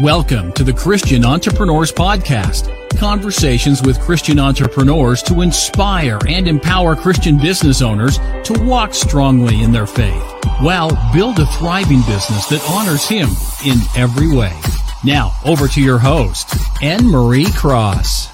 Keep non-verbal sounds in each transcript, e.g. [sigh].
Welcome to the Christian Entrepreneurs Podcast. Conversations with Christian entrepreneurs to inspire and empower Christian business owners to walk strongly in their faith while build a thriving business that honors Him in every way. Now, over to your host, Anne Marie Cross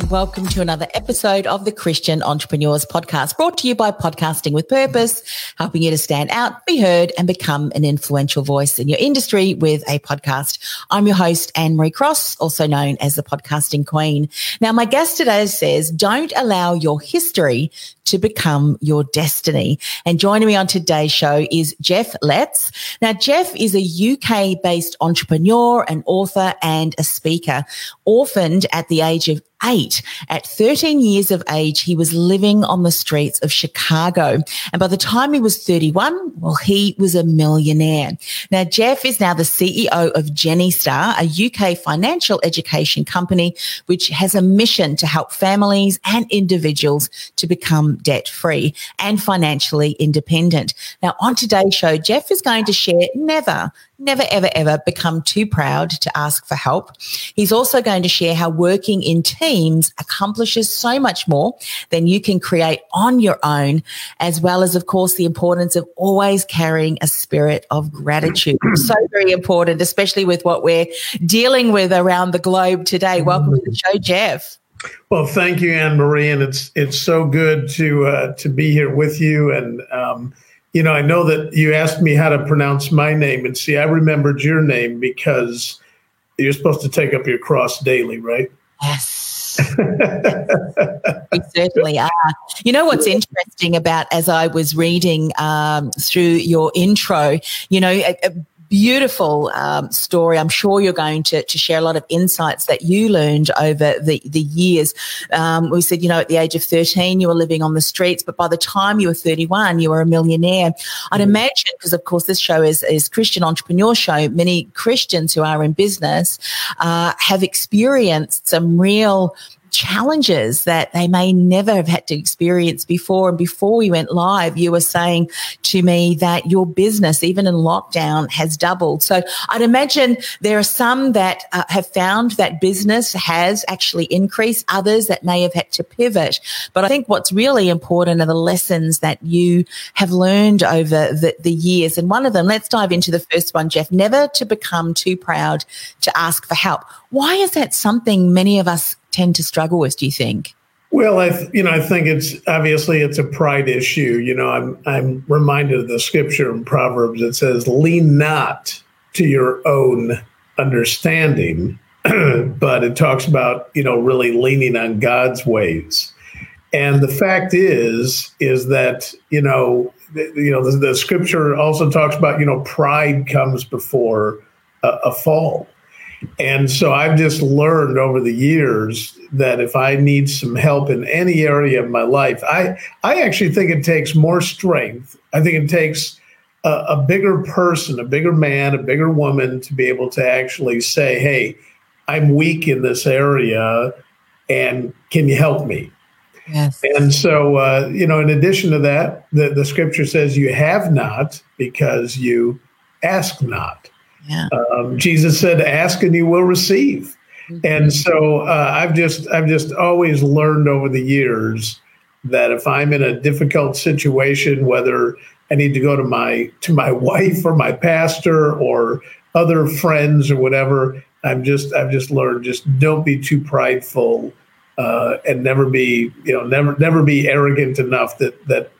and welcome to another episode of the Christian Entrepreneurs Podcast, brought to you by Podcasting with Purpose, helping you to stand out, be heard, and become an influential voice in your industry with a podcast. I'm your host, Anne Marie Cross, also known as the Podcasting Queen. Now, my guest today says, don't allow your history to become your destiny. And joining me on today's show is Jeff Lestz. Now, Jeff is a UK based entrepreneur, an author, and a speaker. Orphaned at the age of eight. At 13 years of age, he was living on the streets of Chicago. And by the time he was 31, well, he was a millionaire. Now, Jeff is now the CEO of Jenny Star, a UK financial education company, which has a mission to help families and individuals to become debt free and financially independent. Now, on today's show, Jeff is going to share never never, ever, ever become too proud to ask for help. He's also going to share how working in teams accomplishes so much more than you can create on your own, as well as, of course, the importance of always carrying a spirit of gratitude. [clears throat] so very important, especially with what we're dealing with around the globe today. Welcome to the show, Jeff. Well, thank you, Anne Marie, and it's it's so good to uh, to be here with you and. Um, you know, I know that you asked me how to pronounce my name, and see, I remembered your name because you're supposed to take up your cross daily, right? Yes. [laughs] we certainly are. You know what's interesting about as I was reading um, through your intro, you know, beautiful um, story. I'm sure you're going to, to share a lot of insights that you learned over the, the years. Um, we said, you know, at the age of 13, you were living on the streets, but by the time you were 31, you were a millionaire. I'd mm. imagine, because of course this show is, is Christian entrepreneur show, many Christians who are in business uh, have experienced some real challenges that they may never have had to experience before. And before we went live, you were saying to me that your business, even in lockdown, has doubled. So I'd imagine there are some that uh, have found that business has actually increased, others that may have had to pivot. But I think what's really important are the lessons that you have learned over the, the years. And one of them, let's dive into the first one, Jeff, never to become too proud to ask for help. Why is that something many of us tend to struggle with? Do you think? Well, I th- you know I think it's obviously it's a pride issue. You know, I'm I'm reminded of the scripture in Proverbs that says, "Lean not to your own understanding," [clears throat] but it talks about you know really leaning on God's ways. And the fact is, is that you know, you know, the, the scripture also talks about you know, pride comes before a, a fall. And so I've just learned over the years that if I need some help in any area of my life, I, I actually think it takes more strength. I think it takes a, a bigger person, a bigger man, a bigger woman to be able to actually say, hey, I'm weak in this area and can you help me? Yes. And so, uh, you know, in addition to that, the, the scripture says you have not because you ask not. Yeah. Um, Jesus said, "Ask and you will receive." Mm-hmm. And so uh, I've just I've just always learned over the years that if I'm in a difficult situation, whether I need to go to my to my [laughs] wife or my pastor or other friends or whatever, I'm just I've just learned just don't be too prideful uh, and never be you know never never be arrogant enough that that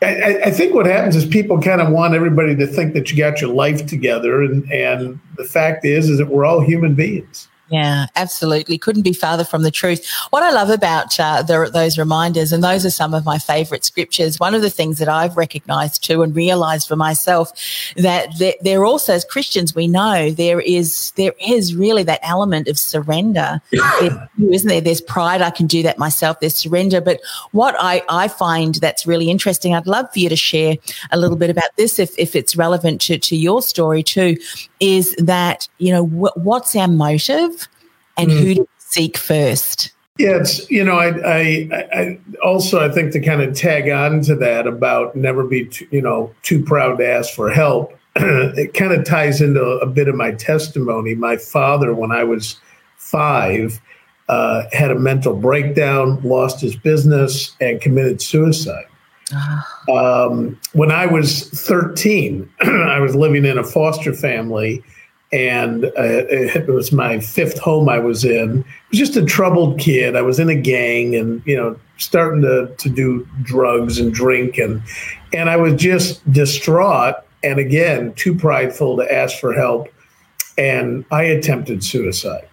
I, I, think what happens is people kind of want everybody to think that you got your life together, and and the fact is is that we're all human beings. Yeah, absolutely. Couldn't be farther from the truth. What I love about uh, the, those reminders, and those are some of my favorite scriptures, one of the things that I've recognized too and realized for myself that there also, as Christians, we know there is, there is really that element of surrender, [laughs] isn't there? There's pride. I can do that myself. There's surrender. But what I, I find that's really interesting, I'd love for you to share a little bit about this if, if it's relevant to, to your story too, is that, you know, what's our motive and mm. who to seek first? Yeah, it's you know, I, I, I also I think to kind of tag on to that about never be too, you know too proud to ask for help. [clears throat] it kind of ties into a bit of my testimony. My father, when I was five, uh, had a mental breakdown, lost his business, and committed suicide. Um, when I was 13, [clears throat] I was living in a foster family, and uh, it was my fifth home I was in. I was just a troubled kid. I was in a gang, and you know, starting to to do drugs and drink, and and I was just distraught. And again, too prideful to ask for help, and I attempted suicide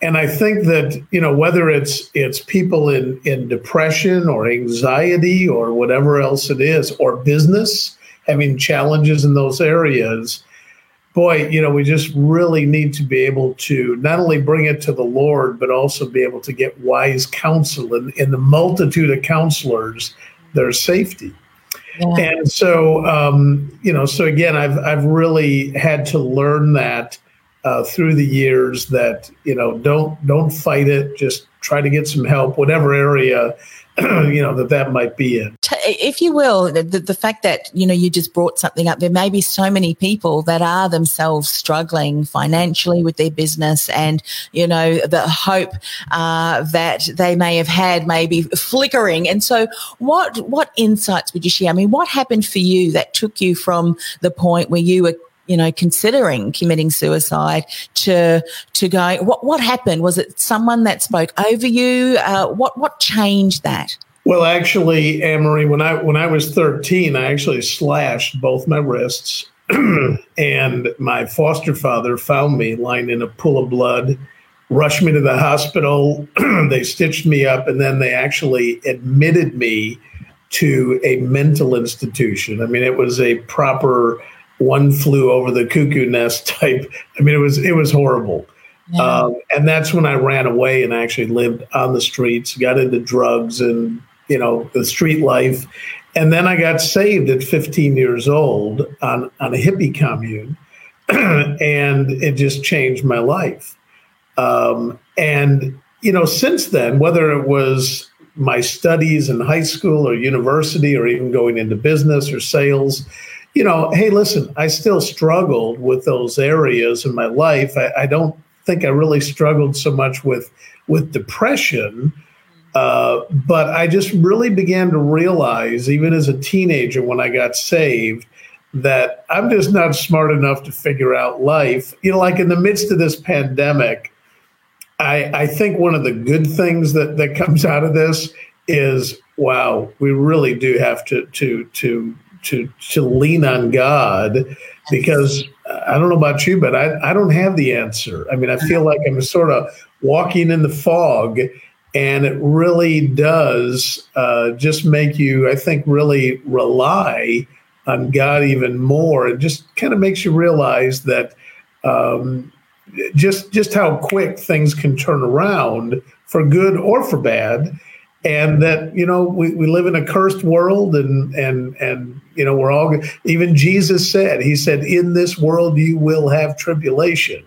and I think that you know whether it's it's people in in depression or anxiety or whatever else it is, or business having challenges in those areas, boy, you know we just really need to be able to not only bring it to the Lord, but also be able to get wise counsel in, in the multitude of counselors. There's safety. Yeah. And so, um, you know, so again, I've I've really had to learn that uh, through the years that you know don't don't fight it just try to get some help whatever area [clears throat] you know that that might be in if you will the, the fact that you know you just brought something up there may be so many people that are themselves struggling financially with their business and you know the hope uh, that they may have had may be flickering. And so what what insights would you share? I mean what happened for you that took you from the point where you were you know, considering committing suicide to to go, What what happened? Was it someone that spoke over you? Uh, what what changed that? Well, actually, Anne-Marie, when I when I was 13, I actually slashed both my wrists, [clears throat] and my foster father found me lying in a pool of blood, rushed me to the hospital. [clears throat] they stitched me up, and then they actually admitted me to a mental institution. I mean, it was a proper one flew over the cuckoo nest [laughs] type. I mean, it was it was horrible. Yeah. Um, and that's when I ran away and actually lived on the streets, got into drugs and you know the street life, and then I got saved at 15 years old on on a hippie commune, [clears throat] and it just changed my life. Um, and you know, since then, whether it was my studies in high school or university, or even going into business or sales, you know, hey, listen, I still struggled with those areas in my life. I, I don't think I really struggled so much with with depression, uh, but I just really began to realize, even as a teenager, when I got saved, that I'm just not smart enough to figure out life. You know, like in the midst of this pandemic, I, I think one of the good things that that comes out of this is wow, we really do have to to to to to lean on God because I don't know about you, but I, I don't have the answer. I mean, I feel like I'm sort of walking in the fog, and it really does uh, just make you, I think, really rely on God even more. It just kind of makes you realize that um, just just how quick things can turn around for good or for bad and that you know we, we live in a cursed world and and and you know we're all even jesus said he said in this world you will have tribulation.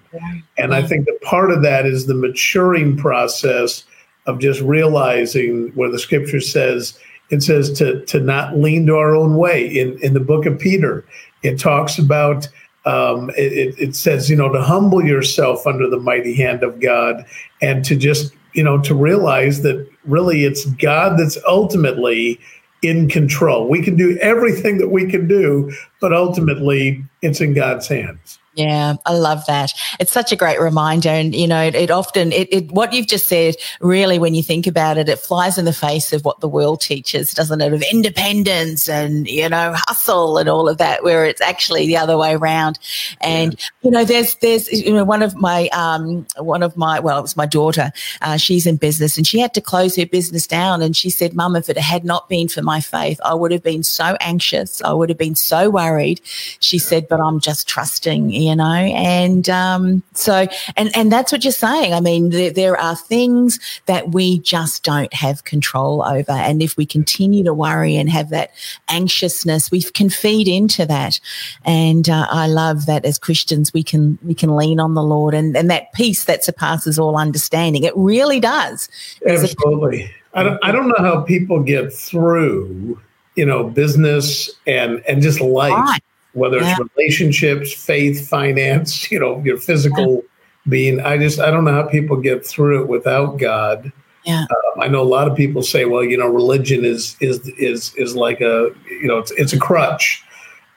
And i think that part of that is the maturing process of just realizing where the scripture says it says to to not lean to our own way. In in the book of peter it talks about um, it, it says you know to humble yourself under the mighty hand of god and to just you know, to realize that really it's God that's ultimately in control. We can do everything that we can do, but ultimately it's in God's hands. Yeah, I love that. It's such a great reminder. And, you know, it, it often, it, it, what you've just said, really, when you think about it, it flies in the face of what the world teaches, doesn't it? Of independence and, you know, hustle and all of that, where it's actually the other way around. And, yeah. you know, there's, there's, you know, one of my, um, one of my, well, it was my daughter, uh, she's in business and she had to close her business down. And she said, Mum, if it had not been for my faith, I would have been so anxious. I would have been so worried. She said, but I'm just trusting you know and um, so and and that's what you're saying. I mean there, there are things that we just don't have control over. And if we continue to worry and have that anxiousness we can feed into that. And uh, i love that as christians we can we can lean on the lord and and that peace that surpasses all understanding. It really does. Absolutely. I don't, I don't know how people get through you know business and and just life. Right whether yeah. it's relationships, faith, finance, [laughs] you know, your physical yeah. being. I just, I don't know how people get through it without God. Yeah. Um, I know a lot of people say, well, you know, religion is, is, is, is like a, you know, it's, it's a crutch,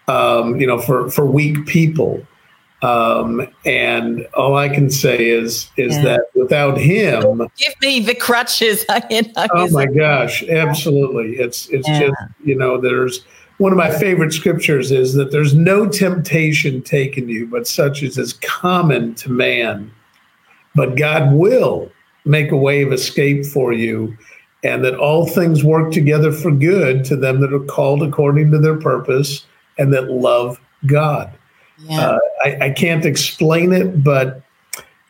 um, you know, for, for weak people. Um, and all I can say is is yeah. that without him, give me the crutches. [laughs] you know, oh my gosh, absolutely! It's it's yeah. just you know there's one of my favorite scriptures is that there's no temptation taken you, but such as is common to man. But God will make a way of escape for you, and that all things work together for good to them that are called according to their purpose and that love God. Yeah. Uh, I, I can't explain it, but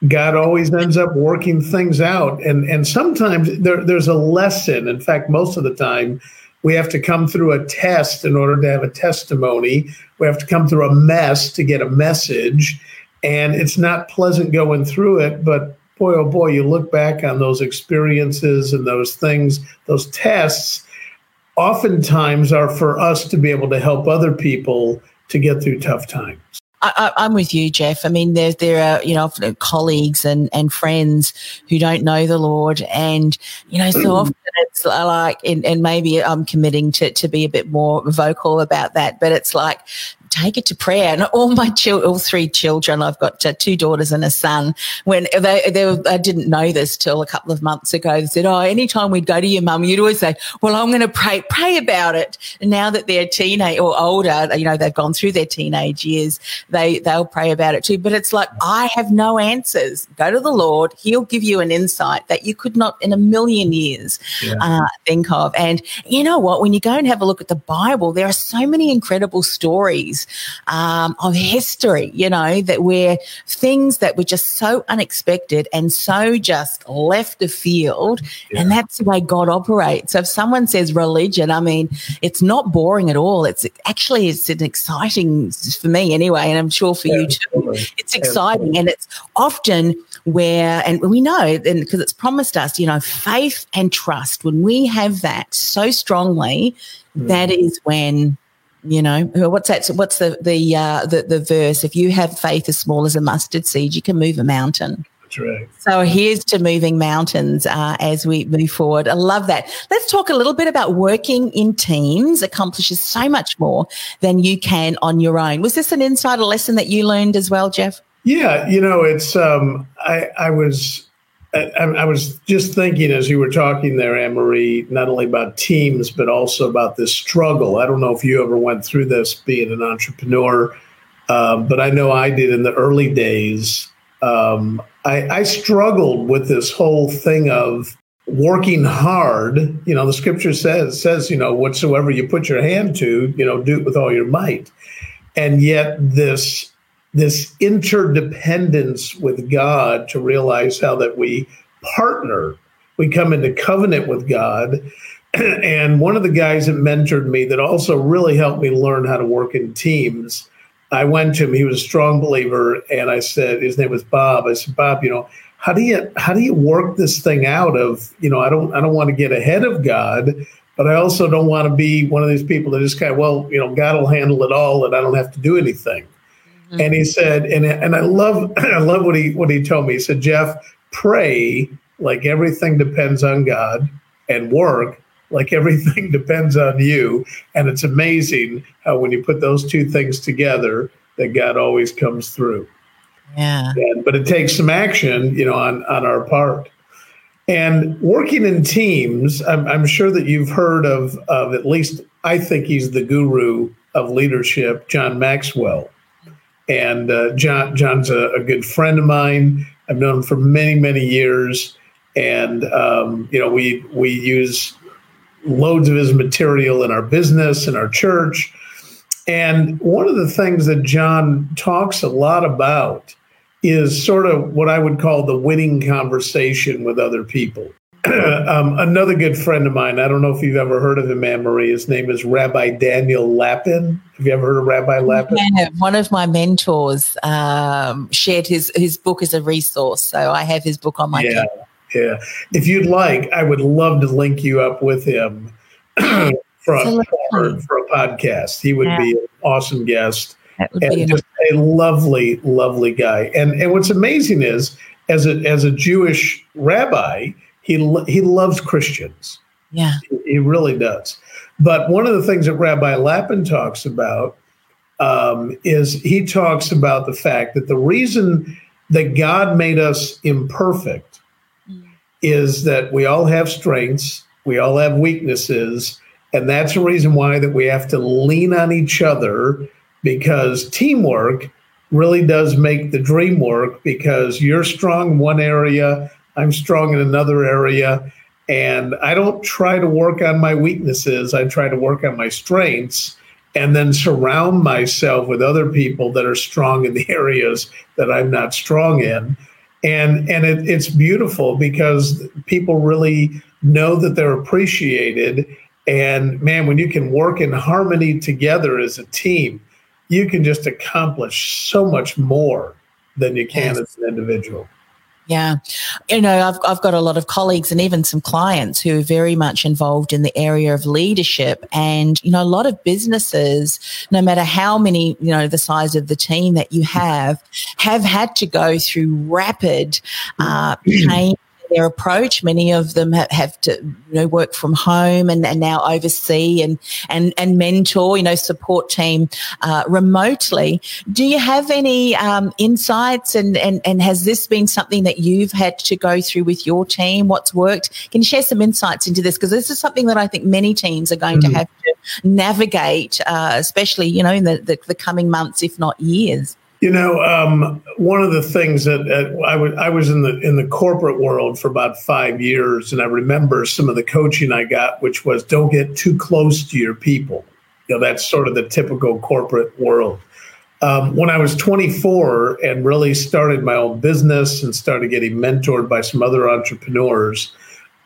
God always ends up working things out. And, and sometimes there, there's a lesson. In fact, most of the time, we have to come through a test in order to have a testimony. We have to come through a mess to get a message. And it's not pleasant going through it, but boy, oh boy, you look back on those experiences and those things, those tests, oftentimes are for us to be able to help other people to get through tough times. I, am with you, Jeff. I mean, there there are you know uh, colleagues and and friends who don't know the Lord, and you know, so [clears throat] often it's like, and, and maybe I'm committing to to be a bit more vocal about that, but it's like take it to prayer. And all my children, all three children, I've got uh, two daughters and a son. When they, they were, I didn't know this till a couple of months ago. They said, "Oh, anytime we'd go to your mum, you'd always say, well, I'm going to pray, pray about it." And now that they're teenage or older, you know, they've gone through their teenage years, they they'll pray about it too. But it's like I have no answers. Go to the Lord; He'll give you an insight that you could not in a million years yeah. uh, think of. And you know what? When you go and have a look at the Bible, there are so many incredible stories um, of history, you know, that where things that were just so unexpected and so just left the field. Yeah. And that's the way God operates. So if someone says religion, I mean, it's not boring at all. It's actually, it's an exciting for me anyway. And I'm sure for yeah, you too. It's exciting. And it's often where, and we know, and because it's promised us, you know, faith and trust, when we have that so strongly, mm. that is when you know what's that what's the the uh the, the verse? If you have faith as small as a mustard seed you can move a mountain. That's right. So here's to moving mountains uh, as we move forward. I love that. Let's talk a little bit about working in teams accomplishes so much more than you can on your own. Was this an insider lesson that you learned as well jeff? Yeah you know it's um i i was I, I, was just thinking as you were talking there, Anne Marie, not only about teams, but also about this struggle. I don't know if you ever went through this being an entrepreneur, um, but I know I did in the early days. Um, I, I struggled with this whole thing of working hard. You know, the scripture says, says, you know, whatsoever you put your hand to, you know, do it with all your might. And yet this this interdependence with God to realize how that we partner, we come into covenant with God. [clears throat] And one of the guys that mentored me that also really helped me learn how to work in teams, I went to him. He was a strong believer, and I said, his name was Bob. I said, Bob, you know, how do you how do you work this thing out of you know I don't I don't want to get ahead of God, but I also don't want to be one of these people that just kind of well you know God will handle it all and I don't have to do anything. Mm-hmm. And he said, and and I love [clears throat] I love what he what he told me. He said, Jeff, pray like everything depends on God, and work like everything [laughs] depends on you. And it's amazing how when you put those two things together, that God always comes through. Yeah. And, but it takes some action, you know, on, on our part. And working in teams, I'm, I'm sure that you've heard of, of at least, I think he's the guru of leadership, John Maxwell. And uh, John, John's a, a, good friend of mine. I've known him for many, many years. And, um, you know, we, we use loads of his material in our business, in our church. And one of the things that John talks a lot about is sort of what I would call the winning conversation with other people. [clears throat] um, another good friend of mine, I don't know if you've ever heard of him, Anne Marie. His name is Rabbi Daniel Lapin. Have you ever heard of Rabbi Lapin? Yeah, one of my mentors um, shared his, his book as a resource. So I have his book on my yeah, Yeah. If you'd like, I would love to link you up with him [clears throat] for, a, for, for, a podcast. He would yeah. be an awesome guest and just a lovely, lovely guy. And and what's amazing is, as a as a Jewish rabbi, he he loves Christians. Yeah, he, really does. But one of the things that Rabbi Lapin talks about um, is he talks about the fact that the reason that God made us imperfect mm. is that we all have strengths, we all have weaknesses, and that's the reason why that we have to lean on each other because teamwork really does make the dream work because you're strong in one area, I'm strong in another area. And I don't try to work on my weaknesses, I try to work on my strengths and then surround myself with other people that are strong in the [laughs] areas that I'm not strong in. And, and it, it's beautiful because people really know that they're appreciated. And man, when you can work in harmony together as a team, you can just accomplish so much more than you can yes. as an individual. Yeah. You know, I've, I've got a lot of colleagues and even some clients who are very much involved in the area of leadership. And, you know, a lot of businesses, no matter how many, you know, the size of the team that you have, have had to go through rapid uh, [clears throat] change their approach. Many of them have, have to you know, work from home and, and now oversee and, and, and mentor, you know, support team uh, remotely. Do you have any um, insights and, and, and has this been something that you've had to go through with your team? What's worked? Can you share some insights into this? Because this is something that I think many teams are going mm-hmm. to have to navigate, uh, especially, you know, in the, the, the coming months, if not years. You know, um, one of the things that uh, I, w- I was in the in the corporate world for about five years, and I remember some of the coaching I got, which was don't get too close to your people. You know, that's sort of the typical corporate world. Um, when I was 24 and really started my own business and started getting mentored by some other entrepreneurs,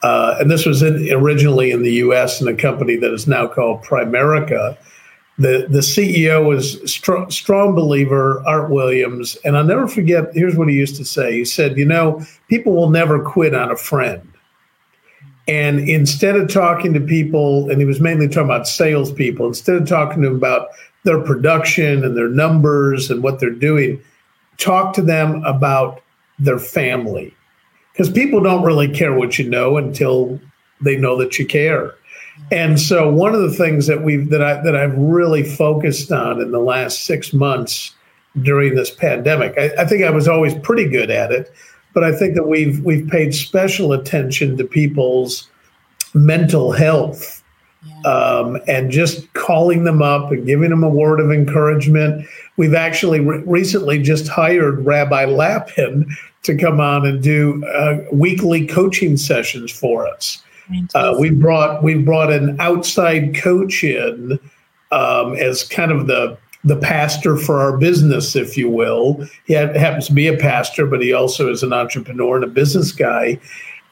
uh, and this was in, originally in the U.S. in a company that is now called Primerica the the CEO was str- strong believer, Art Williams, and I'll never forget. Here's what he used to say. He said, "You know, people will never quit on a friend." And instead of talking to people, and he was mainly talking about salespeople, instead of talking to them about their production and their numbers and what they're doing, talk to them about their family, because people don't really care what you know until they know that you care. And so one of the things that we've that I that I've really focused on in the last six months during this pandemic, I, I think I was always pretty good at it, but I think that we've we've paid special attention to people's mental health yeah. um, and just calling them up and giving them a word of encouragement. We've actually re- recently just hired Rabbi Lapin to come on and do uh, weekly coaching sessions for us. Uh, we brought we brought an outside coach in um, as kind of the the pastor for our business, if you will. He happens to be a pastor, but he also is an entrepreneur and a business guy.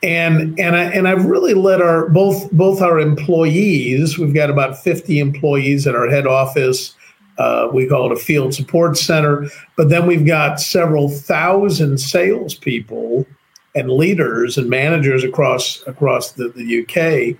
And and I and I've really let our both both our employees. We've got about fifty employees at our head office. Uh, we call it a field support center, but then we've got several thousand salespeople and leaders and managers across across the, the UK.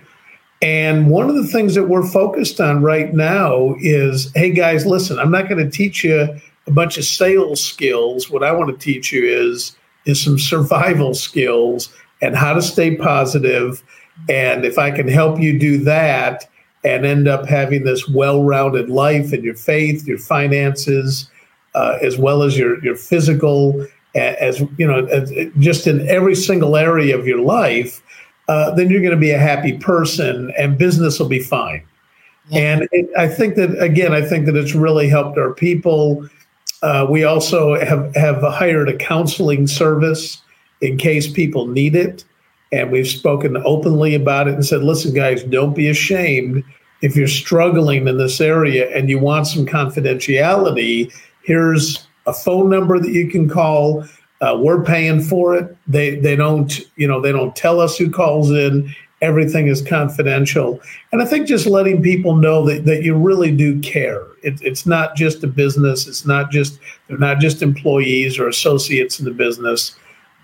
And one of the things that we're focused on right now is, hey guys, listen, I'm not going to teach you a bunch of sales skills. What I want to teach you is is some survival skills and how to stay positive. And if I can help you do that and end up having this well-rounded life in your faith, your finances, uh, as well as your your physical, as you know, as, just in every single area of your life, uh, then you're going to be a happy person, and business will be fine. Yeah. And it, I think that again, I think that it's really helped our people. Uh, we also have have hired a counseling service in case people need it, and we've spoken openly about it and said, "Listen, guys, don't be ashamed if you're struggling in this area and you want some confidentiality. Here's a phone number that you can call." Uh, we're paying for it. They they don't you know they don't tell us who calls in everything is confidential. And I think just letting people know that, that you really do care. It, it's not just a business. It's not just they're not just employees or associates in the business.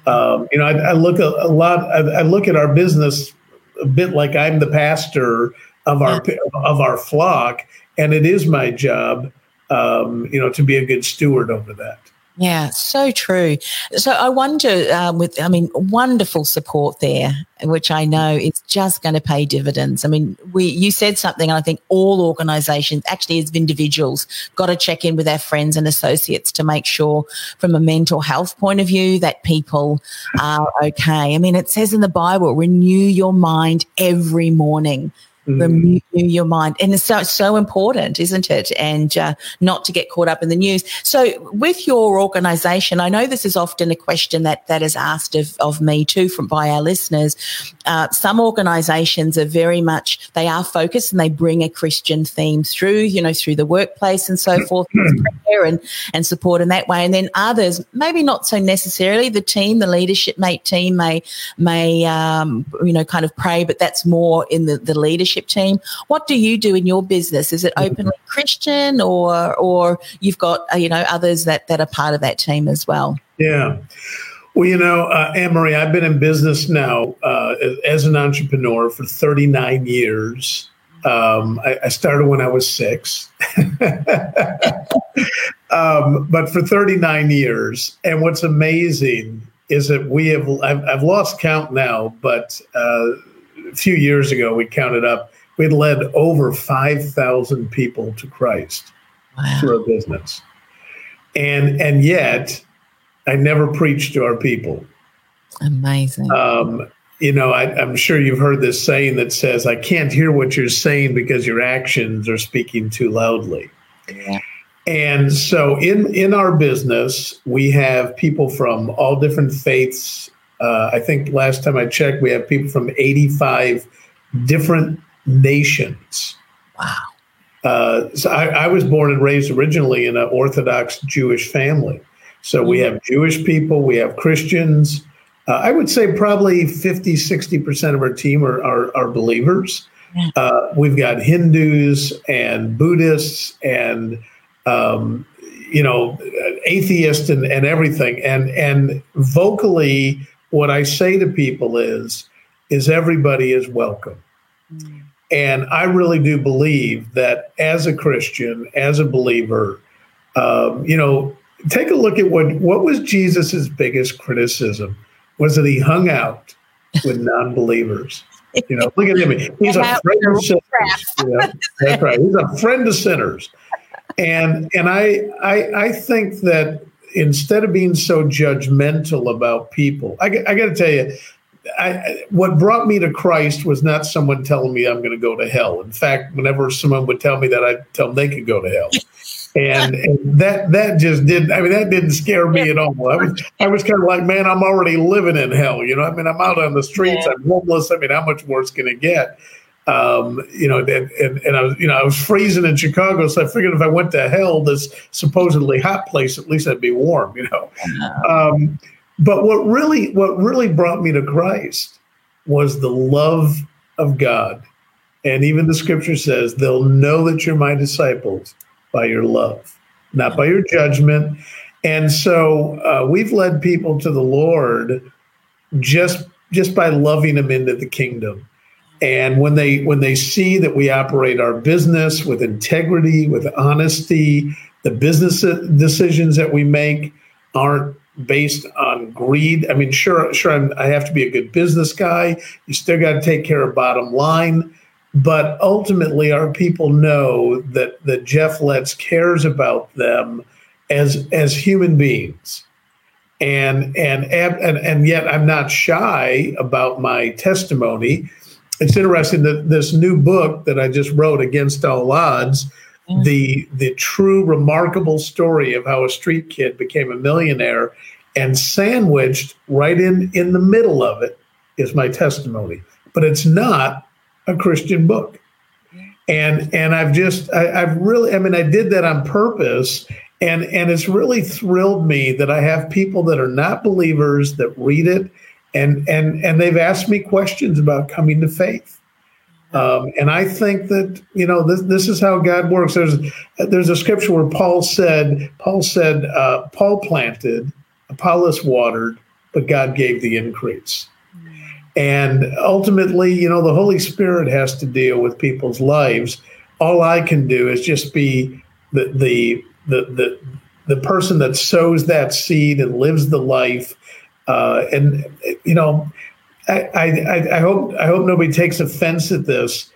Um, you know, I, I look a, a lot. I, I, look at our business a bit like I'm the pastor of our of our flock, and it is my job, um, you know, to be a good steward over that. Yeah, so true. So I wonder, um, with I mean, wonderful support there, which I know is just going to pay dividends. I mean, we you said something, and I think all organisations, actually as individuals, got to check in with our friends and associates to make sure, from a mental health point of view, that people are okay. I mean, it says in the Bible, renew your mind every morning mm. renew your mind. And it's so, so important, isn't it? And uh, not to get caught up in the news. So with your organization, I know this is often a question that, that is asked of, of me too from by our listeners. Uh, some organizations are very much, they are focused and they bring a Christian theme through, you know, through the workplace and so forth, and, and support in that way. And then others, maybe not so necessarily the team, the leadership mate team may, may, um, you know, kind of pray, but that's more in the, the leadership leadership team. What do you do in your business? Is it openly Christian, or or you've got uh, you know others that that are part of that team as well? Yeah. Well, you know, uh, Anne Marie, I've been in business now uh, as an entrepreneur for 39 years. Um, I, I, started when I was six, [laughs] um, but for 39 years. And what's amazing is that we have, I've, I've lost count now, but uh, a few years ago, we counted up, we'd led over 5,000 people to Christ wow. through our business. And, and yet, I never preached to our people. Amazing. Um, you know, I, am sure you've heard this saying that says, I can't hear what you're saying because your actions are speaking too loudly. Yeah. And so in, in our business, we have people from all different faiths uh, I think last time I checked, we have people from 85 different nations. Wow. Uh, so I, I, was born and raised originally in an Orthodox Jewish family. So we have Jewish people, we have Christians. Uh, I would say probably 50, 60% of our team are, are, are believers. Uh, we've got Hindus and Buddhists and, um, you know, atheists and, and everything. And, and vocally, what I say to people is, is everybody is welcome. Mm. And I really do believe that as a Christian, as a believer, um, you know, take a look at what what was Jesus's biggest criticism? Was that he hung out with [laughs] non-believers? You know, look at him. [laughs] He's a friend of sinners. [laughs] That's right. He's a friend of sinners. And and I I I think that instead of being so judgmental about people, I, I got to tell you, I, what brought me to Christ was not someone telling me I'm going to go to hell. In fact, whenever someone would tell me that, I'd tell them they could go to hell. [laughs] And, and that that just didn't. I mean, that didn't scare me at all. I was I was kind of like, man, I'm already living in hell. You know, I mean, I'm out on the streets. Yeah. I'm homeless. I mean, how much worse can it get? Um, you know, and, and, and, I was, you know, I was freezing in Chicago, so I figured if I went to hell, this supposedly hot place, at least I'd be warm, you know. Um, but what really, what really brought me to Christ was the love of God, and even the Scripture says they'll know that you're my disciples by your love, not by your judgment. And so uh, we've led people to the Lord just just by loving them into the kingdom and when they when they see that we operate our business with integrity with honesty the business decisions that we make aren't based on greed i mean sure sure I'm, i have to be a good business guy you still got to take care of bottom line but ultimately our people know that that jeff lestz cares about them as as human beings. And and and and yet I'm not shy about my testimony. It's interesting that this new book that I just wrote, Against All Odds, mm. the the true remarkable story of how a street kid became a millionaire and sandwiched right in in the middle of it is my testimony. But it's not a christian book. And and i've just I, have really i mean i did that on purpose and and it's really thrilled me that i have people that are not believers that read it and and and they've asked me questions about coming to faith um, and I think that you know this, this is how God works. There's there's a scripture where Paul said Paul said uh, Paul planted, Apollos watered, but God gave the increase. And ultimately, you know, the Holy Spirit has to deal with people's lives. All I can do is just be the the the the, the person that sows that seed and lives the life. Uh, and you know, I, I I hope I hope nobody takes offense at this,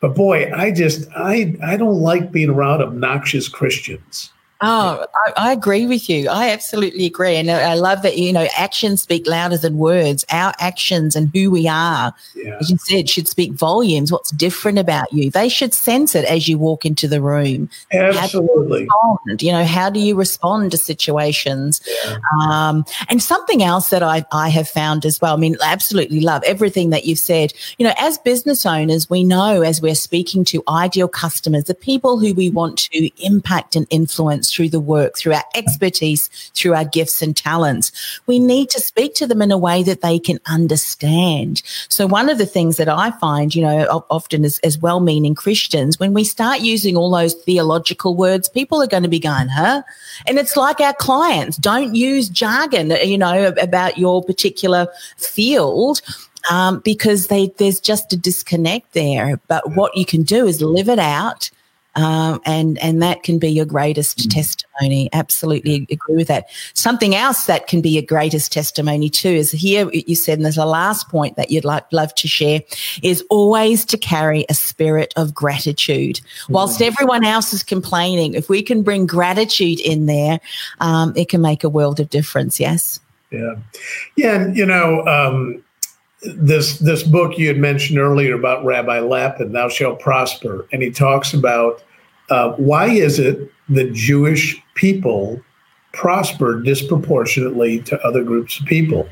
but boy, I just I I don't like being around obnoxious Christians. Oh, I, I, agree with you. I absolutely agree. And I love that, you know, actions speak louder than words. Our actions and who we are, yeah. as you said, should speak volumes. What's different about you? They should sense it as you walk into the room. Absolutely. You, you, know, how do you respond to situations? Yeah. Um, and something else that I, I have found as well, I mean, absolutely love everything that you've said. You know, as business owners, we know as we're speaking to ideal customers, the people who we want to impact and influence through the work, through our expertise, through our gifts and talents. We need to speak to them in a way that they can understand. So one of the things that I find, you know, often as, as well-meaning Christians, when we start using all those theological words, people are going to be going, huh? And it's like our clients don't use jargon, you know, about your particular field. Um, because they, there's just a disconnect there. But what you can do is live it out um, and and that can be your greatest mm. testimony. Absolutely agree with that. Something else that can be your greatest testimony too is here you said, and there's a last point that you'd like love to share is always to carry a spirit of gratitude. Whilst mm. everyone else is complaining, if we can bring gratitude in there, um, it can make a world of difference. Yes. Yeah, yeah, and you know. Um, this this book you had mentioned earlier about Rabbi Lapin, "Thou Shalt Prosper," and he talks about uh, why is it that Jewish people prosper disproportionately to other groups of people,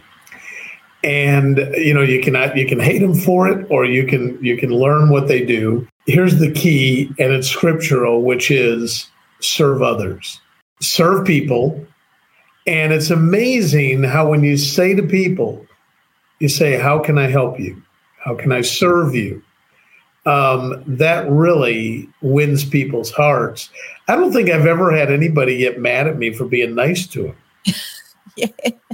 and you know you can you can hate them for it, or you can you can learn what they do. Here's the key, and it's scriptural, which is serve others, serve people, and it's amazing how when you say to people you say, How can I help you? How can I serve you? Um, that really wins people's hearts. I don't think I've ever had anybody get mad at me for being nice to them. [laughs] yeah.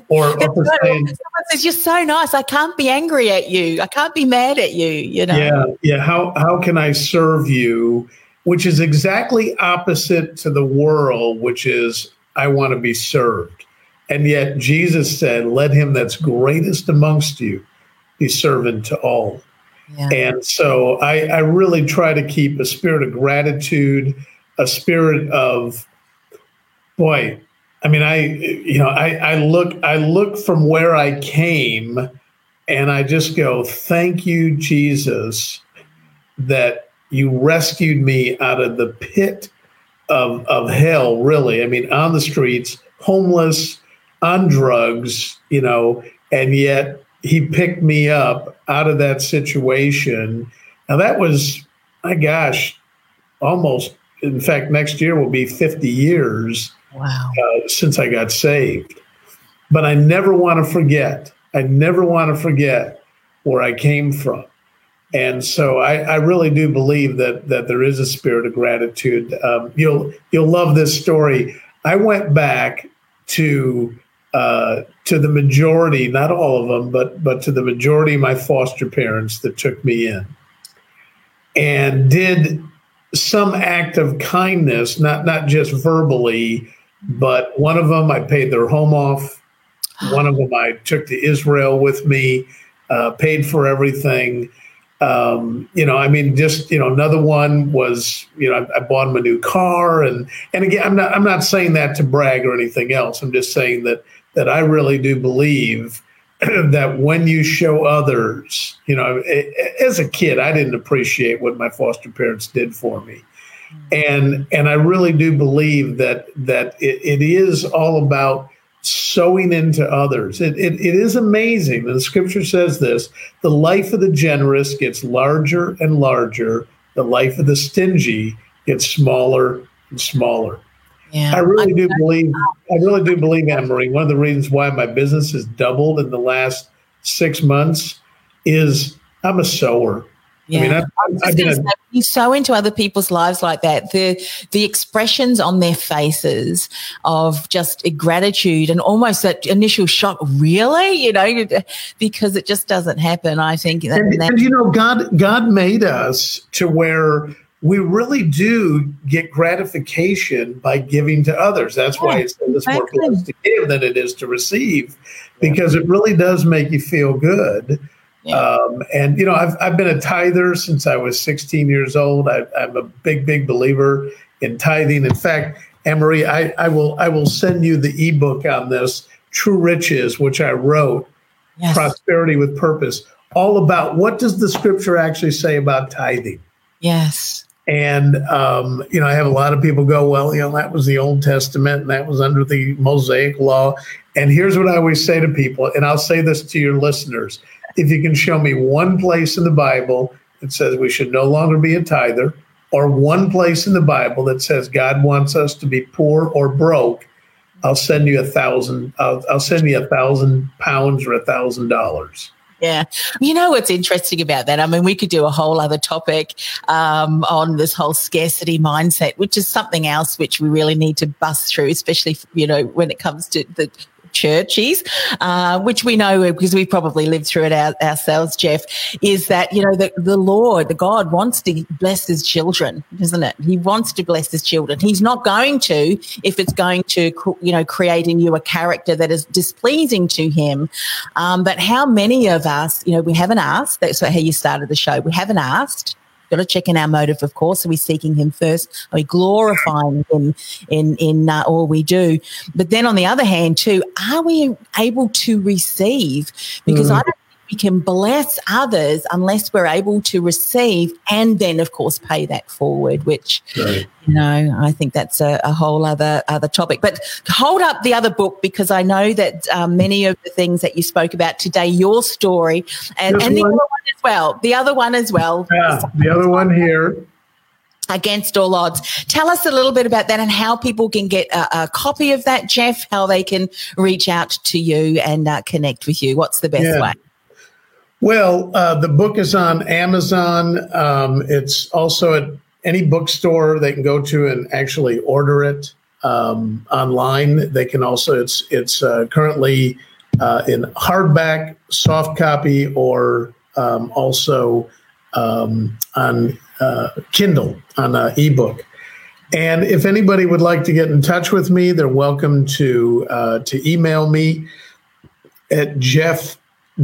Or, or for saying, says, You're so nice. I can't be angry at you. I can't be mad at you. You know? Yeah. Yeah. How, how can I serve you? Which is exactly opposite to the world, which is, I want to be served. And yet Jesus said, Let him that's greatest amongst you be servant to all. Yeah. And so I, I really try to keep a spirit of gratitude, a spirit of, boy, I mean, I, you know, I, I look, I look from where I came and I just go, thank you, Jesus, that you rescued me out of the pit of, of hell, really. I mean, on the streets, homeless, on drugs, you know, and yet he picked me up out of that situation. Now that was, my gosh, almost. In fact, next year will be 50 years wow. uh, since I got saved. But I never want to forget. I never want to forget where I came from. And so I, I, really do believe that that there is a spirit of gratitude. Um, you'll you'll love this story. I went back to uh, to the majority, not all of them, but but to the majority of my foster parents that took me in, and did some act of kindness, not not just verbally, but one of them I paid their home off. [gasps] One of them I took to Israel with me, uh, paid for everything, Um, you know, I mean, just you know, another one was you know, I, I, bought him a new car, and and again, I'm not I'm not saying that to brag or anything else. I'm just saying that that I really do believe [clears throat] that when you show others, you know, as a kid, I didn't appreciate what my foster parents did for me, and and I really do believe that that it, it is all about sowing into others. It, it, it is amazing. The scripture says this the life of the generous gets larger and larger, the life of the stingy gets smaller and smaller. Yeah, I really do believe, I really do believe, Anne Marie, one of the reasons why my business has doubled in the last six months is I'm a sower. Yeah. I mean, I've, I've been you so into other people's lives like that. The the expressions on their faces of just gratitude and almost that initial shock, really, you know, because it just doesn't happen. I think, that, and, and you know, God God made us to where we really do get gratification by giving to others. That's why it's, it's more blessed to give than it is to receive, because it really does make you feel good. Um, and you know, I've I've been a tither since I was 16 years old. I, am a big, big believer in tithing. In fact, Anne Marie, I, I will I will send you the ebook on this, True Riches, which I wrote, yes. Prosperity with Purpose, all about what does the scripture actually say about tithing. Yes. And um, you know, I have a lot of people go, well, you know, that was the Old Testament, and that was under the Mosaic Law. And here's what I always say to people, and I'll say this to your listeners if you can show me one place in the Bible that says we should no longer be a tither, or one place in the Bible that says God wants us to be poor or broke, I'll send you a thousand. I'll, I'll send you a thousand pounds or a thousand dollars. Yeah. You know what's interesting about that? I mean, we could do a whole other topic um, on this whole scarcity mindset, which is something else which we really need to bust through, especially, you know, when it comes to the churches, uh, which we know because we probably lived through it our, ourselves, Jeff, is that, you know, the, the Lord, the God wants to bless his children, isn't it? He wants to bless his children. He's not going to if it's going to, you know, create in you a character that is displeasing to him. Um, but how many of us, you know, we haven't asked, that's how you started the show, we haven't asked got to check in our motive, of course. Are we seeking Him first? Are we glorifying Him in in uh, all we do? But then on the other hand, too, are we able to receive? Because mm. I don't we can bless others unless we're able to receive and then of course pay that forward which right. you know i think that's a, a, whole other other topic but hold up the other book because i know that um, many of the things that you spoke about today your story and, and the other one as well the other one as well yeah the other one here against all odds. Tell us a little bit about that and how people can get a, a copy of that, Jeff, how they can reach out to you and uh, connect with you. What's the best yeah. way? Well, uh, the book is on Amazon. Um, it's also at any bookstore they can go to and actually order it um, online. They can also it's it's uh, currently uh, in hardback, soft copy, or um, also um, on uh, Kindle on an ebook. And if anybody would like to get in touch with me, they're welcome to uh, to email me at jeff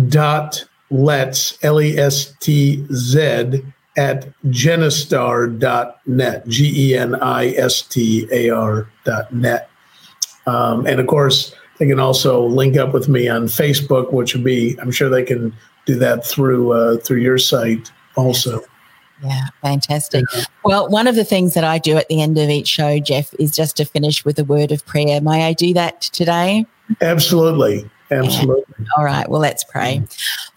dot Lestz, L E S T Z, at genistar.net, G E N I S T A R.net. Um, and of course, they can also link up with me on Facebook, which would be, I'm sure they can do that through uh, through your site also. Yeah, fantastic. Yeah. Well, one of the things that I do at the end of each show, Jeff, is just to finish with a word of prayer. May I do that today? Absolutely. Absolutely. Yeah. All right. Well, let's pray.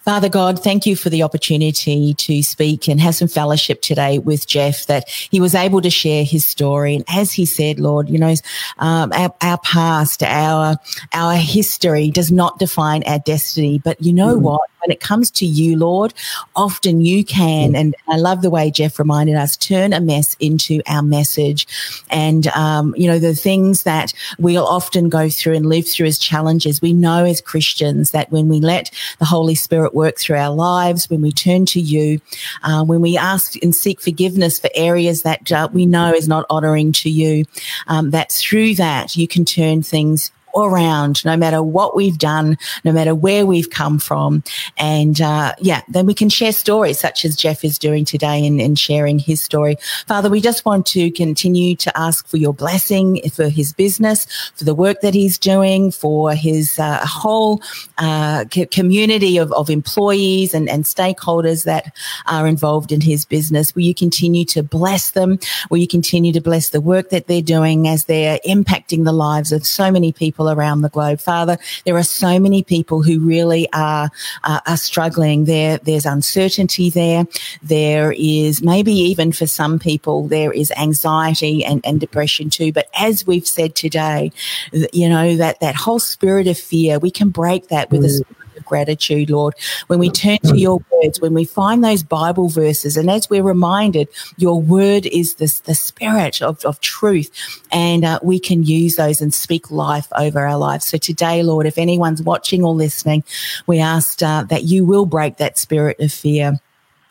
Father God, thank you for the opportunity to speak and have some fellowship today with Jeff, that he was able to share his story. And as he said, Lord, you know, um, our, our, past, our, our history does not define our destiny. But you know mm. what? When it comes to you, Lord, often you can, mm. and I love the way Jeff reminded us, turn a mess into our message. And, um, you know, the things that we'll often go through and live through as challenges, we know as Christians that when we let the Holy Spirit work through our lives, when we turn to you, uh, when we ask and seek forgiveness for areas that uh, we know is not honoring to you, um, that through that you can turn things around, no matter what we've done, no matter where we've come from. And uh, yeah, then we can share stories such as Jeff is doing today and, and sharing his story. Father, we just want to continue to ask for your blessing for his business, for the work that he's doing, for his uh, whole uh, community of, of employees and, and stakeholders that are involved in his business. Will you continue to bless them? Will you continue to bless the work that they're doing as they're impacting the lives of so many people around the globe? Father, there are so many people who really are, uh, are struggling. There, there's uncertainty there. There is maybe even for some people, there is anxiety and, and depression too. But as we've said today, you know, that, that whole spirit of fear, we can break that with mm. a gratitude, Lord. When we turn to your words, when we find those Bible verses, and as we're reminded, your word is this, the spirit of, of truth, and uh, we can use those and speak life over our lives. So today, Lord, if anyone's watching or listening, we ask uh, that you will break that spirit of fear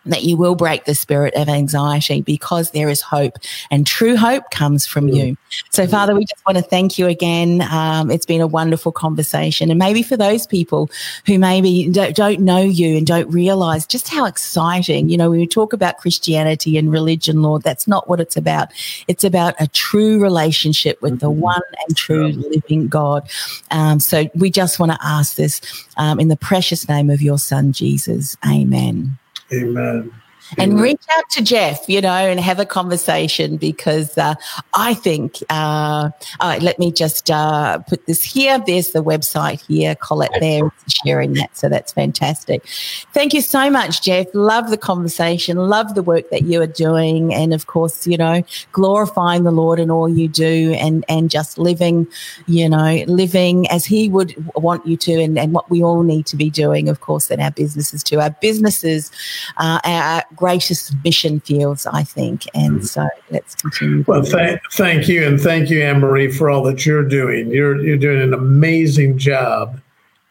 that you will break the spirit of anxiety because there is hope and true hope comes from you. So, Father, we just want to thank you again. Um, it's been a wonderful conversation. And maybe for those people who maybe don't, don't know you and don't realize just how exciting, you know, when we talk about Christianity and religion, Lord, that's not what it's about. It's about a true relationship with the mm-hmm. one and true living God. Um, so, we just want to ask this um, in the precious name of your Son, Jesus. Amen. Amen and reach out to Jeff, you know, and have a conversation because uh, I think, uh, let me just uh, put this here. There's the website here. Colette there sharing that. So that's fantastic. Thank you so much, Jeff. Love the conversation. Love the work that you are doing. And of course, you know, glorifying the Lord in all you do and, and just living, you know, living as he would want you to and, and what we all need to be doing, of course, in our businesses too. Our businesses, uh, our greatest mission fields, I think. And mm-hmm. so let's continue. Well, th- thank you. And thank you, Anne Marie, for all that you're doing. You're, you're doing an amazing job.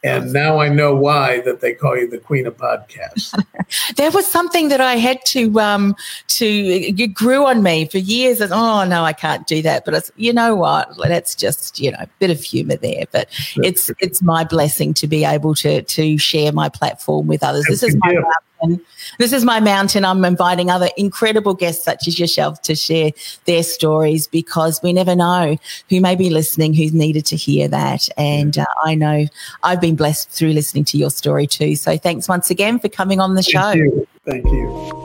And now I know why that they call you the queen of podcasts. [laughs] there was something that I had to um to it grew on me for years. And oh no, I can't do that. But it's, you know what? That's just you know a bit of humor there. But it's it's my blessing to be able to to share my platform with others. This is my mountain. This is my mountain. I'm inviting other incredible guests such as yourself to share their stories because we never know who may be listening who's needed to hear that. And uh, I know I've been blessed through listening to your story too. So thanks once again for coming on the Thank show. You. Thank you.